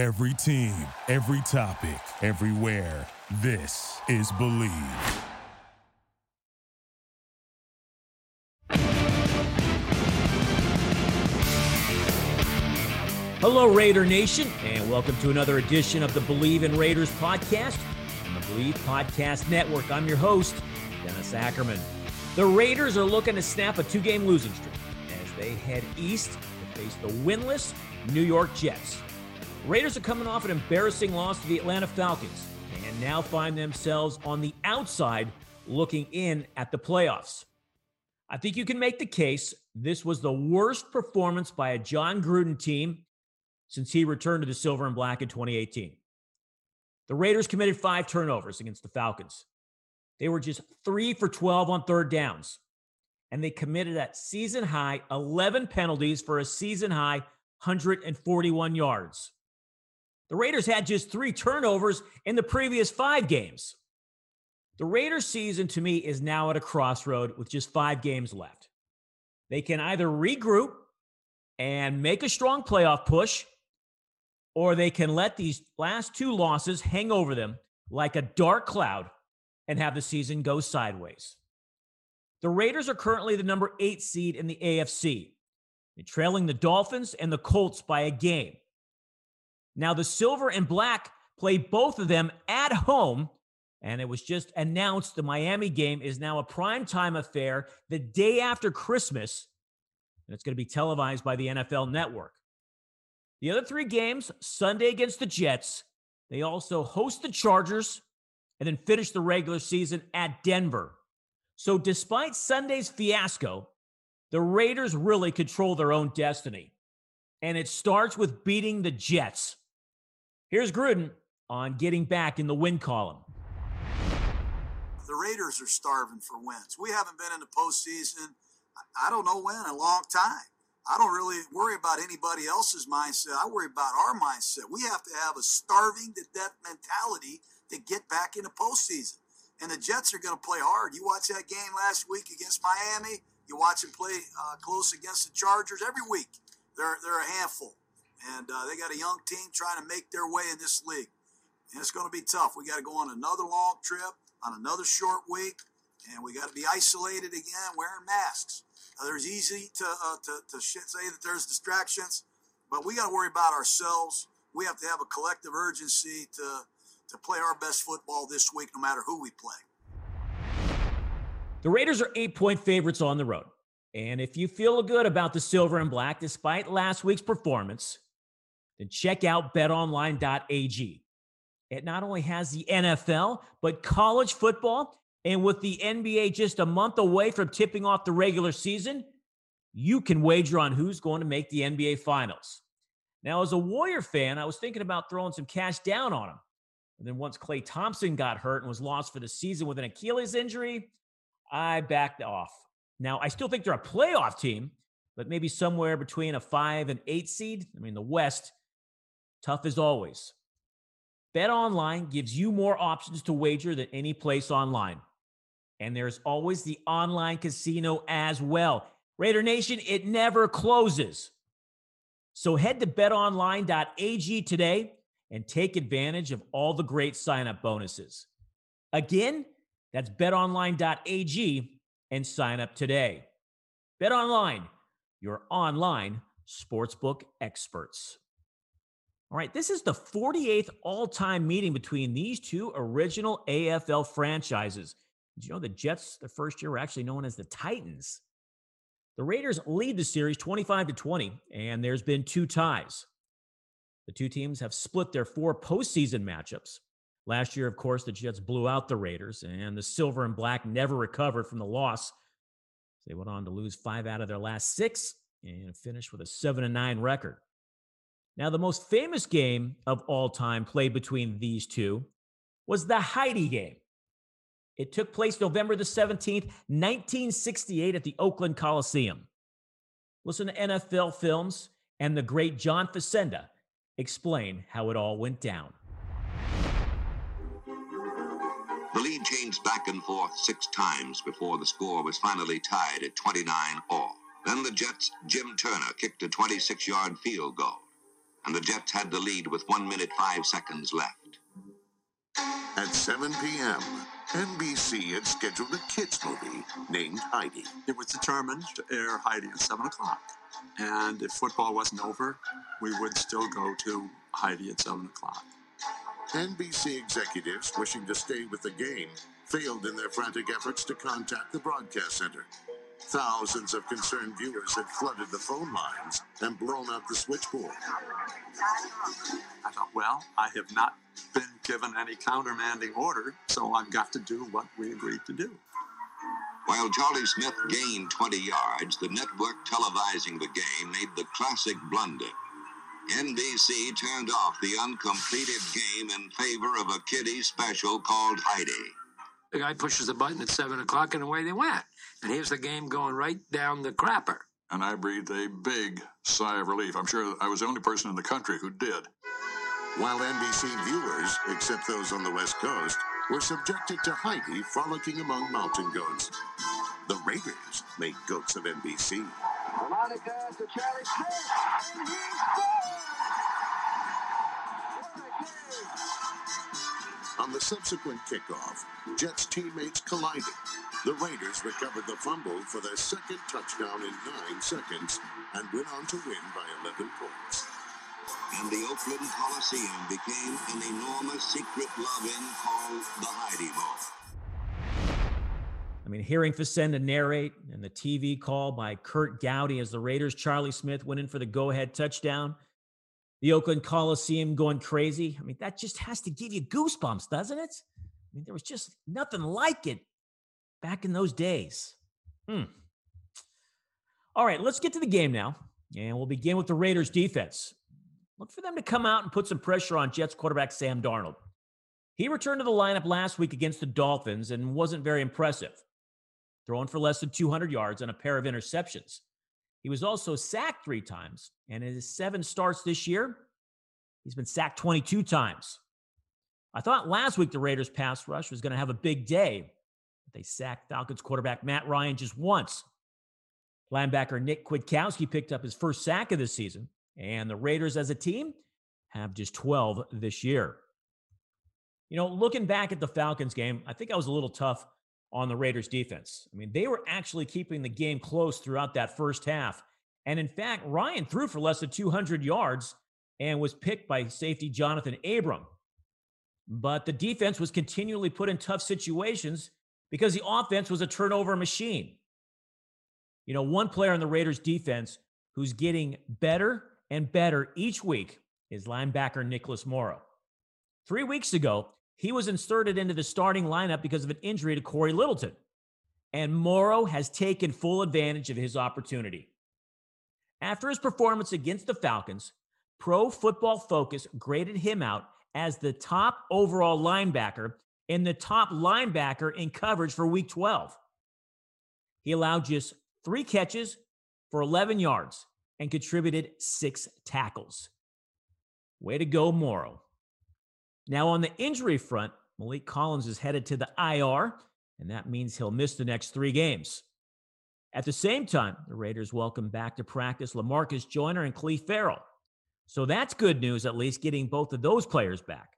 Every team, every topic, everywhere. This is Bleav. Hello, Raider Nation, and welcome to another edition of the Bleav in Raiders podcast on the Bleav Podcast Network. I'm your host, Dennis Ackerman. The Raiders are looking to snap a two game losing streak as they head east to face the winless New York Jets. Raiders are coming off an embarrassing loss to the Atlanta Falcons and now find themselves on the outside looking in at the playoffs. I think you can make the case this was the worst performance by a Jon Gruden team since he returned to the silver and black in 2018. The Raiders committed five turnovers against the Falcons. They were just three for 12 on third downs, and they committed that season high 11 penalties for a season high 141 yards. The Raiders had just three turnovers in the previous five games. The Raiders season to me is now at a crossroad with just five games left. They can either regroup and make a strong playoff push, or they can let these last two losses hang over them like a dark cloud and have the season go sideways. The Raiders are currently the number eight seed in the AFC, trailing the Dolphins and the Colts by a game. Now, the Silver and Black play both of them at home, and it was just announced the Miami game is now a primetime affair the day after Christmas, and it's going to be televised by the NFL Network. The other three games Sunday against the Jets, they also host the Chargers and then finish the regular season at Denver. So, despite Sunday's fiasco, the Raiders really control their own destiny. And it starts with beating the Jets. Here's Gruden on getting back in the win column. The Raiders are starving for wins. We haven't been in the postseason, I don't know when, a long time. I don't really worry about anybody else's mindset. I worry about our mindset. We have to have a starving to death mentality to get back in the postseason. And the Jets are going to play hard. You watch that game last week against Miami. You watch them play uh, close against the Chargers every week. They're they're a handful, and uh, they got a young team trying to make their way in this league. And it's going to be tough. We got to go on another long trip on another short week, and we got to be isolated again, wearing masks. Uh, there's easy to uh, to, to say that there's distractions, but we got to worry about ourselves. We have to have a collective urgency to to play our best football this week, no matter who we play. The Raiders are eight point favorites on the road. And if you feel good about the silver and black despite last week's performance, then check out betonline.ag. It not only has the NFL, but college football. And with the NBA just a month away from tipping off the regular season, you can wager on who's going to make the NBA Finals. Now, as a Warrior fan, I was thinking about throwing some cash down on him. And then once Klay Thompson got hurt and was lost for the season with an Achilles injury, I backed off. Now, I still think they're a playoff team, but maybe somewhere between a five and eight seed. I mean, the West, tough as always. Bet Online gives you more options to wager than any place online. And there's always the online casino as well. Raider Nation, it never closes. So head to betonline.ag today and take advantage of all the great sign up bonuses. Again, that's betonline.ag and sign up today. BetOnline, your online sportsbook experts. All right, this is the 48th all time meeting between these two original AFL franchises. Did you know the Jets, the first year, were actually known as the Titans? The Raiders lead the series 25 to 20, and there's been two ties. The two teams have split their four postseason matchups. Last year, of course, the Jets blew out the Raiders, and the silver and black never recovered from the loss. They went on to lose five out of their last six and finish with a seven and nine record. Now, the most famous game of all time played between these two was the Heidi game. It took place November the 17th, 1968, at the Oakland Coliseum. Listen to NFL films and the great John Facenda explain how it all went down. The lead changed back and forth six times before the score was finally tied at 29 all. Then the Jets' Jim Turner kicked a 26 yard field goal. And the Jets had the lead with one minute five seconds left. At 7 p.m., NBC had scheduled a kids movie named Heidi. It was determined to air Heidi at 7 o'clock. And if football wasn't over, we would still go to Heidi at 7 o'clock. NBC executives wishing to stay with the game failed in their frantic efforts to contact the broadcast center. Thousands of concerned viewers had flooded the phone lines and blown out the switchboard. I thought, well, I have not been given any countermanding order, so I've got to do what we agreed to do. While Charlie Smith gained 20 yards, the network televising the game made the classic blunder. NBC turned off the uncompleted game in favor of a kiddie special called Heidi. The guy pushes the button at 7 o'clock and away they went. And here's the game going right down the crapper. And I breathed a big sigh of relief. I'm sure I was the only person in the country who did. While NBC viewers, except those on the West Coast, were subjected to Heidi frolicking among mountain goats. The Raiders made goats of NBC. Monica to Charlie Smith. On the subsequent kickoff, Jets teammates collided. The Raiders recovered the fumble for their second touchdown in nine seconds and went on to win by 11 points. And the Oakland Coliseum became an enormous secret love-in called the Heidi Bowl. I mean, hearing Facenda narrate and the TV call by Curt Gowdy as the Raiders' Charlie Smith went in for the go-ahead touchdown – the Oakland Coliseum going crazy. I mean, that just has to give you goosebumps, doesn't it? I mean, there was just nothing like it back in those days. Hmm. All right, let's get to the game now. And we'll begin with the Raiders defense. Look for them to come out and put some pressure on Jets quarterback Sam Darnold. He returned to the lineup last week against the Dolphins and wasn't very impressive, throwing for less than 200 yards and a pair of interceptions. He was also sacked three times, and in his seven starts this year, he's been sacked 22 times. I thought last week the Raiders' pass rush was going to have a big day, they sacked Falcons quarterback Matt Ryan just once. Linebacker Nick Kwiatkoski picked up his first sack of the season, and the Raiders as a team have just 12 this year. You know, looking back at the Falcons game, I think I was a little tough on the Raiders defense. I mean, they were actually keeping the game close throughout that first half. And in fact, Ryan threw for less than 200 yards and was picked by safety Johnathan Abram. But the defense was continually put in tough situations because the offense was a turnover machine. You know, one player on the Raiders defense who's getting better and better each week is linebacker Nicholas Morrow. Three weeks ago, he was inserted into the starting lineup because of an injury to Cory Littleton. And Morrow has taken full advantage of his opportunity. After his performance against the Falcons, Pro Football Focus graded him out as the top overall linebacker and the top linebacker in coverage for week 12. He allowed just three catches for 11 yards and contributed six tackles. Way to go, Morrow. Now, on the injury front, Maliek Collins is headed to the IR, and that means he'll miss the next three games. At the same time, the Raiders welcome back to practice Lamarcus Joyner and Clelin Ferrell. So that's good news, at least getting both of those players back.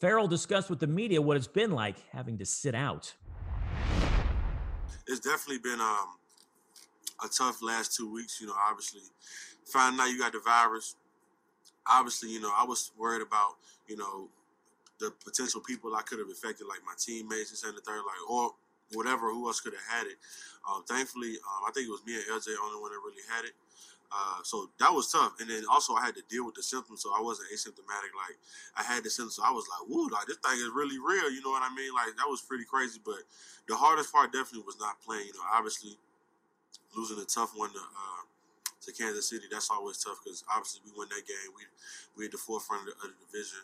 Ferrell discussed with the media what it's been like having to sit out. It's definitely been um, a tough last two weeks. You know, obviously, finding out you got the virus. Obviously, you know, I was worried about, you know, the potential people I could have affected, like my teammates and the third, like or whatever, who else could have had it. Um, thankfully, um, I think it was me and LJ only one that really had it. Uh, so that was tough. And then also I had to deal with the symptoms, so I wasn't asymptomatic. Like I had the symptoms, so I was like, "Whoa, like this thing is really real." You know what I mean? Like that was pretty crazy. But the hardest part definitely was not playing. You know, obviously losing a tough one to uh, to Kansas City, that's always tough because obviously we won that game. We we at the forefront of the, of the, division,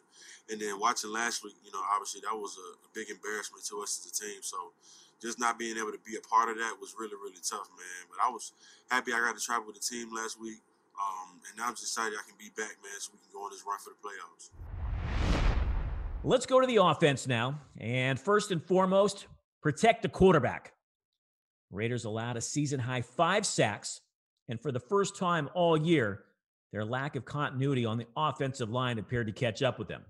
and then watching last week, you know, obviously that was a, a, big embarrassment to us as a team. So just not being able to be a part of that was really really tough, man. But I was happy I got to travel with the team last week, um, and now I'm just excited I can be back, man, so we can go on this run for the playoffs. Let's go to the offense now, and first and foremost, protect the quarterback. Raiders allowed a season high five sacks and for the first time all year, Their lack of continuity on the offensive line appeared to catch up with them.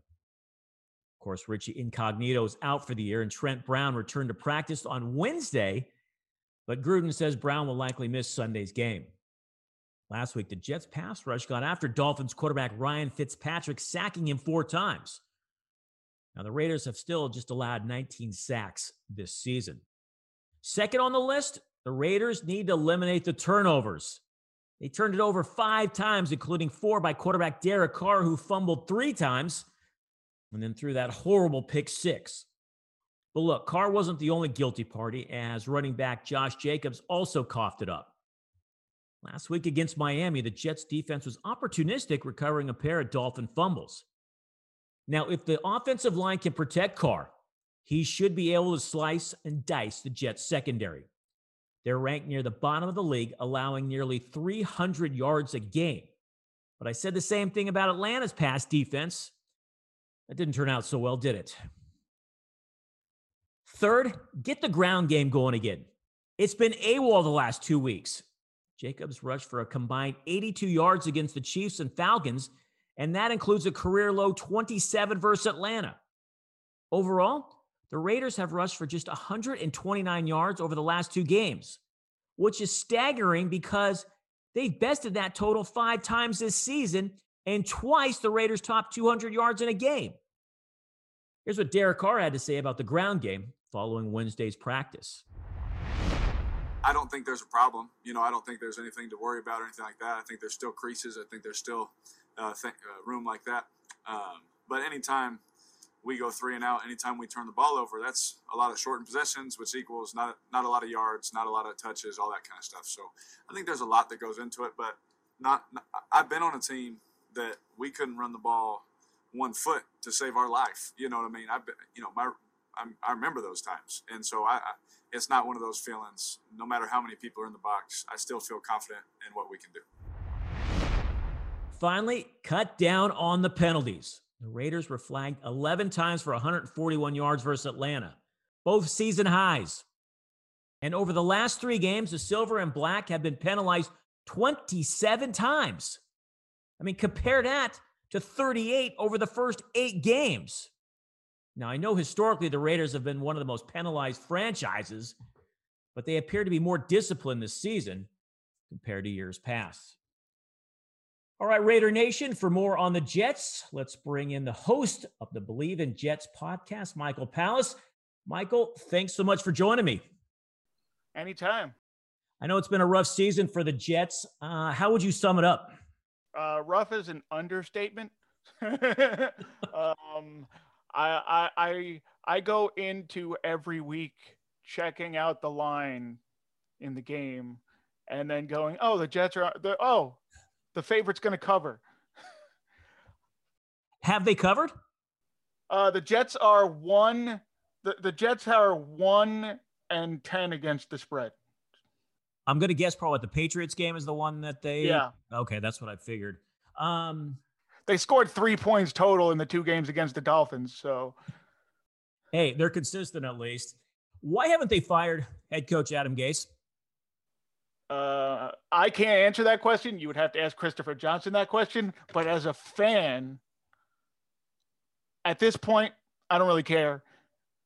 Course, Richie Incognito is out for the year, and Trent Brown returned to practice on Wednesday, but Gruden says Brown will likely miss Sunday's game. Last week, the Jets pass rush got after Dolphins quarterback Ryan Fitzpatrick, sacking him four times. Now, the Raiders have still just allowed 19 sacks this season. Second on the list, the Raiders need to eliminate the turnovers. They turned it over five times, including four by quarterback Derek Carr, who fumbled three times and then threw that horrible pick six. But look, Carr wasn't the only guilty party, as running back Josh Jacobs also coughed it up. Last week against Miami, the Jets defense was opportunistic, recovering a pair of Dolphin fumbles. Now, if the offensive line can protect Carr, he should be able to slice and dice the Jets secondary. They're ranked near the bottom of the league, allowing nearly 300 yards a game. But I said the same thing about Atlanta's pass defense. That didn't turn out so well, did it? Third, get the ground game going again. It's been AWOL the last two weeks. Jacobs rushed for a combined 82 yards against the Chiefs and Falcons and that includes a career low 27 versus Atlanta. Overall, the Raiders have rushed for just 129 yards over the last two games, which is staggering because they've bested that total five times this season, and twice the Raiders topped 200 yards in a game. Here's what Derek Carr had to say about the ground game following Wednesday's practice. I don't think there's a problem. You know, I don't think there's anything to worry about or anything like that. I think there's still creases. I think there's still uh, th- uh, room like that. Um, but anytime we go three and out, anytime we turn the ball over, that's a lot of shortened possessions, which equals not not a lot of yards, not a lot of touches, all that kind of stuff. So I think there's a lot that goes into it. But not, not I've been on a team that we couldn't run the ball one foot to save our life. You know what I mean? I've been, you know, my I'm, i remember those times, and so I, I, it's not one of those feelings. No matter how many people are in the box, I still feel confident in what we can do. Finally, cut down on the penalties. The Raiders were flagged 11 times for 141 yards versus Atlanta, both season highs. And over the last three games, the silver and black have been penalized 27 times. I mean, compare that to 38 over the first eight games. Now, I know historically the Raiders have been one of the most penalized franchises, but they appear to be more disciplined this season compared to years past. All right, Raider Nation, for more on the Jets, let's bring in the host of the Bleav in Jets podcast, Michael Palace. Michael, thanks so much for joining me. Anytime. I know it's been a rough season for the Jets. Uh, how would you sum it up? Uh, rough is an understatement. um, I, I I go into every week checking out the line in the game, and then going, oh, the Jets are the oh the favorite's going to cover. Have they covered? Uh, the Jets are one. The, the Jets are one and ten against the spread. I'm going to guess probably the Patriots game is the one that they. Yeah. Okay, that's what I figured. Um, they scored three points total in the two games against the Dolphins. So, hey, they're consistent at least. Why haven't they fired head coach Adam Gase? Uh, I can't answer that question. You would have to ask Christopher Johnson that question. But as a fan, at this point, I don't really care.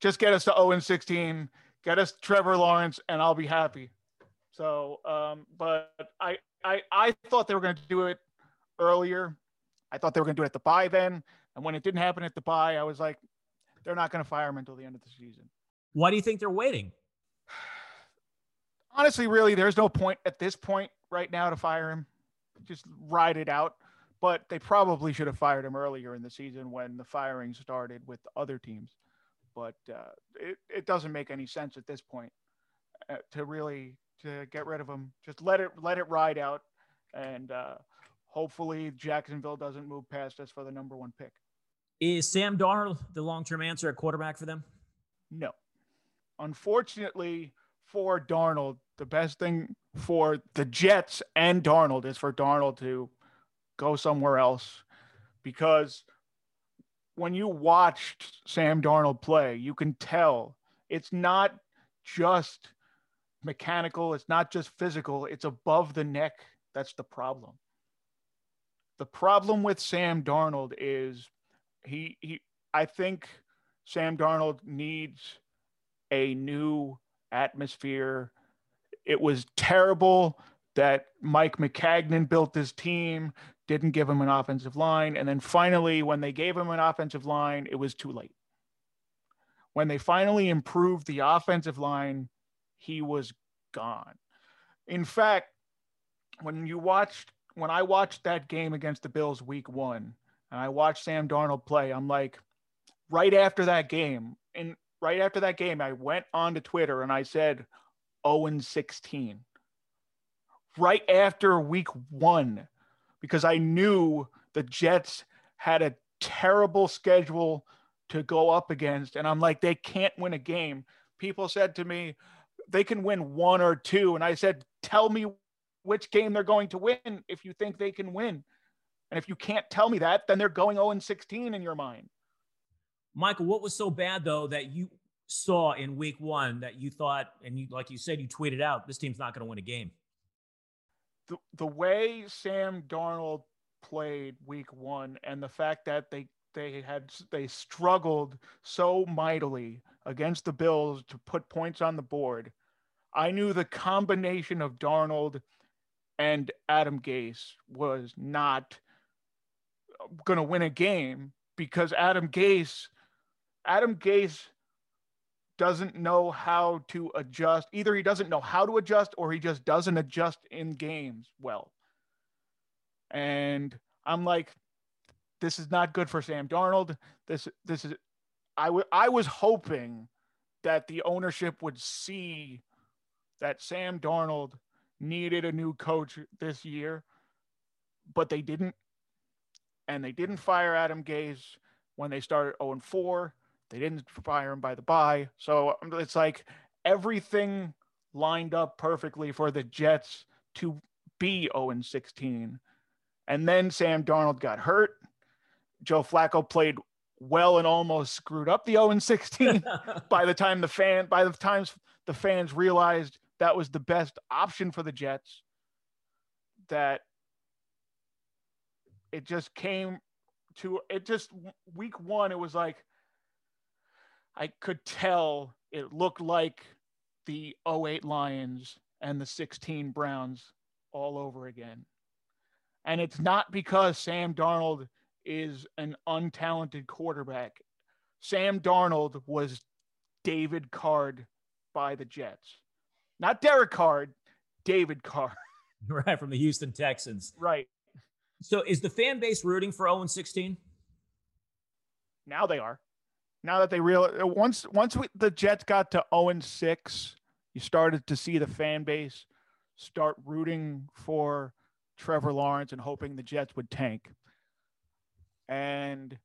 Just get us to 0 and 16, get us Trevor Lawrence, and I'll be happy. So, um, but I, I, I thought they were going to do it earlier. I thought they were going to do it at the bye then. And when it didn't happen at the bye, I was like, they're not going to fire him until the end of the season. Why do you think they're waiting? honestly, really, there's no point at this point right now to fire him. Just ride it out. But they probably should have fired him earlier in the season when the firing started with other teams. But uh, it, it doesn't make any sense at this point uh, to really to get rid of him. Just let it let it ride out, and uh, hopefully Jacksonville doesn't move past us for the number one pick. Is Sam Darnold the long term answer at quarterback for them? No. Unfortunately, for Darnold, the best thing for the Jets and Darnold is for Darnold to go somewhere else because when you watched Sam Darnold play, you can tell it's not just mechanical, it's not just physical, it's above the neck. That's the problem. The problem with Sam Darnold is he he I think Sam Darnold needs a new atmosphere. It was terrible that Mike Maccagnan built this team, didn't give him an offensive line, and then finally when they gave him an offensive line, it was too late. When they finally improved the offensive line, he was gone. In fact, when you watched when I watched that game against the Bills week 1 and I watched Sam Darnold play, I'm like right after that game, and right after that game, I went onto Twitter and I said 0 16. Right after week 1 because I knew the Jets had a terrible schedule to go up against. And I'm like, they can't win a game. People said to me, they can win one or two. And I said, tell me which game they're going to win if you think they can win. And if you can't tell me that, then they're going 0 16 in your mind. Michael, what was so bad though that you saw in week one that you thought, and you like you said, you tweeted out, this team's not going to win a game? The, the way Sam Darnold played week one and the fact that they they had they struggled so mightily against the Bills to put points on the board. I knew the combination of Darnold and Adam Gase was not going to win a game because Adam Gase Adam Gase doesn't know how to adjust. Either he doesn't know how to adjust or he just doesn't adjust in games well. And I'm like, this is not good for Sam Darnold. This this is I, w- I was hoping that the ownership would see that Sam Darnold needed a new coach this year, but they didn't. And they didn't fire Adam Gase when they started 0 4. They didn't fire him by the bye. So um, it's like everything lined up perfectly for the Jets to be 0 16. And then Sam Darnold got hurt. Joe Flacco played well and almost screwed up the 0 16 by the time the fan by the times the fans realized that was the best option for the Jets. That it just came to it just week one, it was like I could tell it looked like the 08 Lions and the 16 Browns all over again. And it's not because Sam Darnold is an untalented quarterback. Sam Darnold was David Card by the Jets. Not Derek Card, David Card. Right, from the Houston Texans. Right. So is the fan base rooting for 0 16? Now they are. Now that they real once once we, the Jets got to 0 6, you started to see the fan base start rooting for Trevor Lawrence and hoping the Jets would tank. And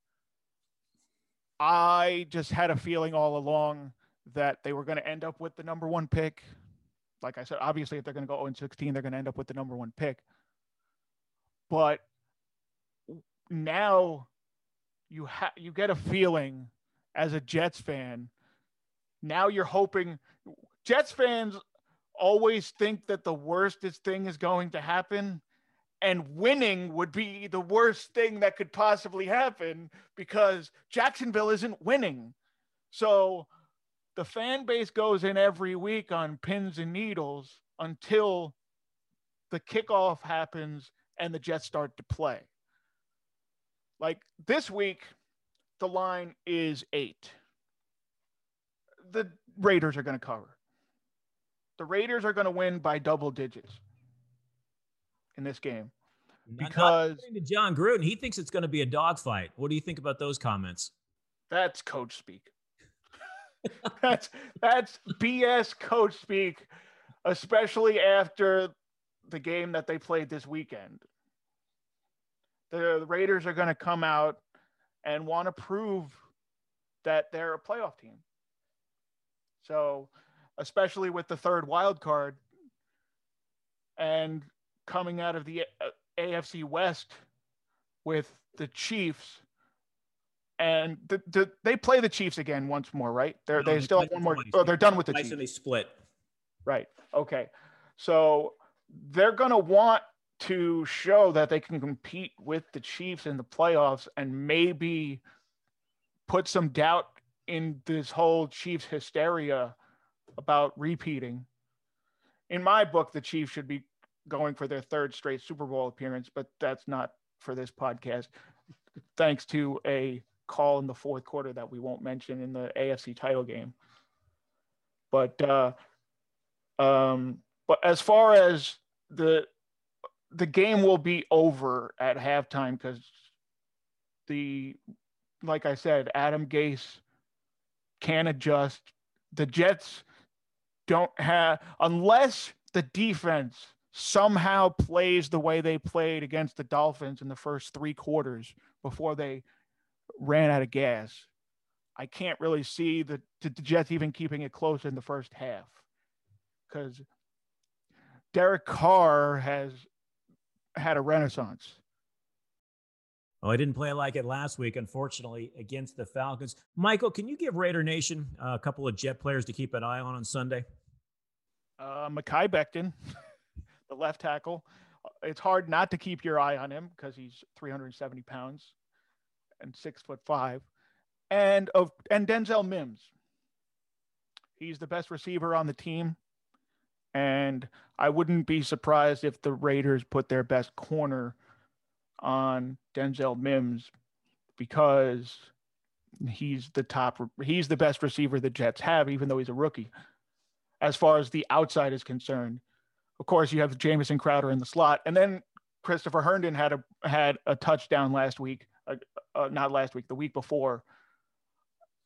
I just had a feeling all along that they were going to end up with the number one pick. Like I said, obviously, if they're going to go 0 16, they're going to end up with the number one pick. But now you have you get a feeling as a Jets fan. Now you're hoping Jets fans always think that the worstest thing is going to happen and winning would be the worst thing that could possibly happen because Jacksonville isn't winning. So the fan base goes in every week on pins and needles until the kickoff happens and the Jets start to play. Like this week, the line is eight. The Raiders are going to cover. The Raiders are going to win by double digits in this game because to Jon Gruden, he thinks it's going to be a dogfight. What do you think about those comments? That's coach speak. that's that's BS coach speak, especially after the game that they played this weekend. The, Raiders are going to come out and want to prove that they're a playoff team. So, especially with the third wild card and coming out of the AFC West with the Chiefs, and the, the, they play the Chiefs again once more, right? They're no, they still have one more. Oh, they're done with the Chiefs. And they split. Right. Okay. So they're gonna want to show that they can compete with the Chiefs in the playoffs and maybe put some doubt in this whole Chiefs hysteria about repeating. In my book, the Chiefs should be going for their third straight Super Bowl appearance, but that's not for this podcast. Thanks to a call in the fourth quarter that we won't mention in the AFC title game. But uh, um, but as far as the the game will be over at halftime because the like I said, Adam Gase can adjust. The Jets don't have unless the defense somehow plays the way they played against the Dolphins in the first three quarters before they ran out of gas. I can't really see the, the Jets even keeping it close in the first half because Derek Carr has had a renaissance. Oh, I didn't play like it last week, unfortunately, against the Falcons. Michael, can you give Raider Nation uh, a couple of Jet players to keep an eye on on Sunday? Uh, Mekhi Becton, the left tackle. It's hard not to keep your eye on him because he's 370 pounds and six foot five, and of and Denzel Mims. He's the best receiver on the team. And I wouldn't be surprised if the Raiders put their best corner on Denzel Mims because he's the top, he's the best receiver the Jets have, even though he's a rookie. As far as the outside is concerned, of course, you have Jamison Crowder in the slot, and then Christopher Herndon had a had a touchdown last week, uh, not last week, the week before,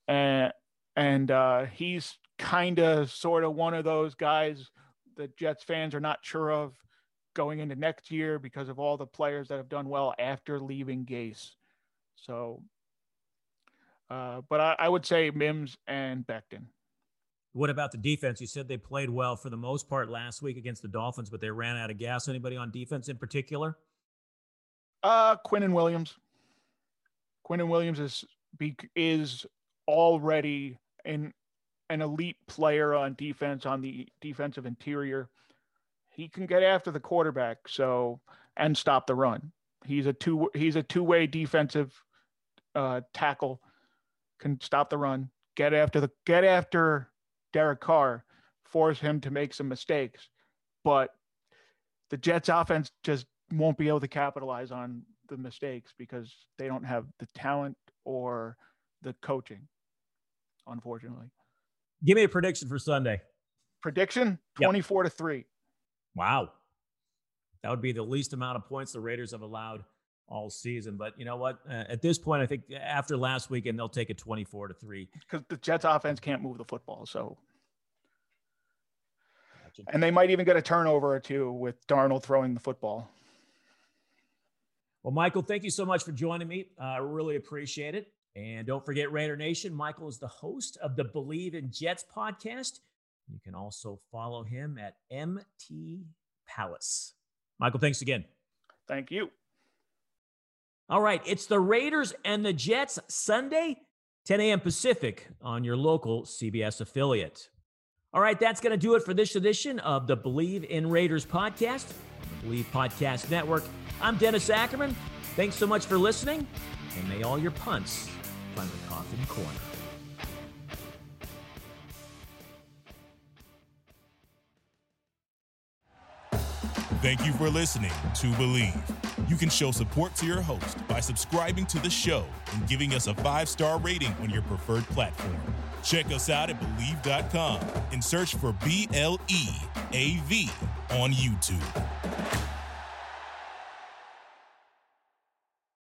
and and uh, he's kind of sort of one of those guys that Jets fans are not sure of going into next year because of all the players that have done well after leaving Gase. So, uh, but I, I, would say Mims and Becton. What about the defense? You said they played well for the most part last week against the Dolphins, but they ran out of gas. Anybody on defense in particular? Uh, Quinnen Williams. Quinnen Williams is is already in an elite player on defense on the defensive interior. He can get after the quarterback, so and stop the run. He's a two he's a two way defensive uh, tackle. Can stop the run, get after the get after Derek Carr, force him to make some mistakes, but the Jets offense just won't be able to capitalize on the mistakes because they don't have the talent or the coaching, unfortunately. Give me a prediction for Sunday. Prediction 24 yep. to 3. Wow. That would be the least amount of points the Raiders have allowed all season. But you know what? Uh, at this point, I think after last weekend, they'll take it 24 to 3. Because the Jets offense can't move the football. So. Gotcha. And they might even get a turnover or two with Darnold throwing the football. Well, Michael, thank you so much for joining me. I uh, really appreciate it. And don't forget, Raider Nation, Michael is the host of the Bleav in Jets podcast. You can also follow him at MT Palace. Michael, thanks again. Thank you. All right, it's the Raiders and the Jets Sunday, 10 a.m. Pacific on your local CBS affiliate. All right, that's going to do it for this edition of the Bleav in Raiders podcast, the Bleav Podcast Network. I'm Dennis Ackerman. Thanks so much for listening, and may all your punts find the coffin corner. Thank you for listening to Bleav. You can show support to your host by subscribing to the show and giving us a five star rating on your preferred platform. Check us out at Bleav.com and search for B L E A V on YouTube.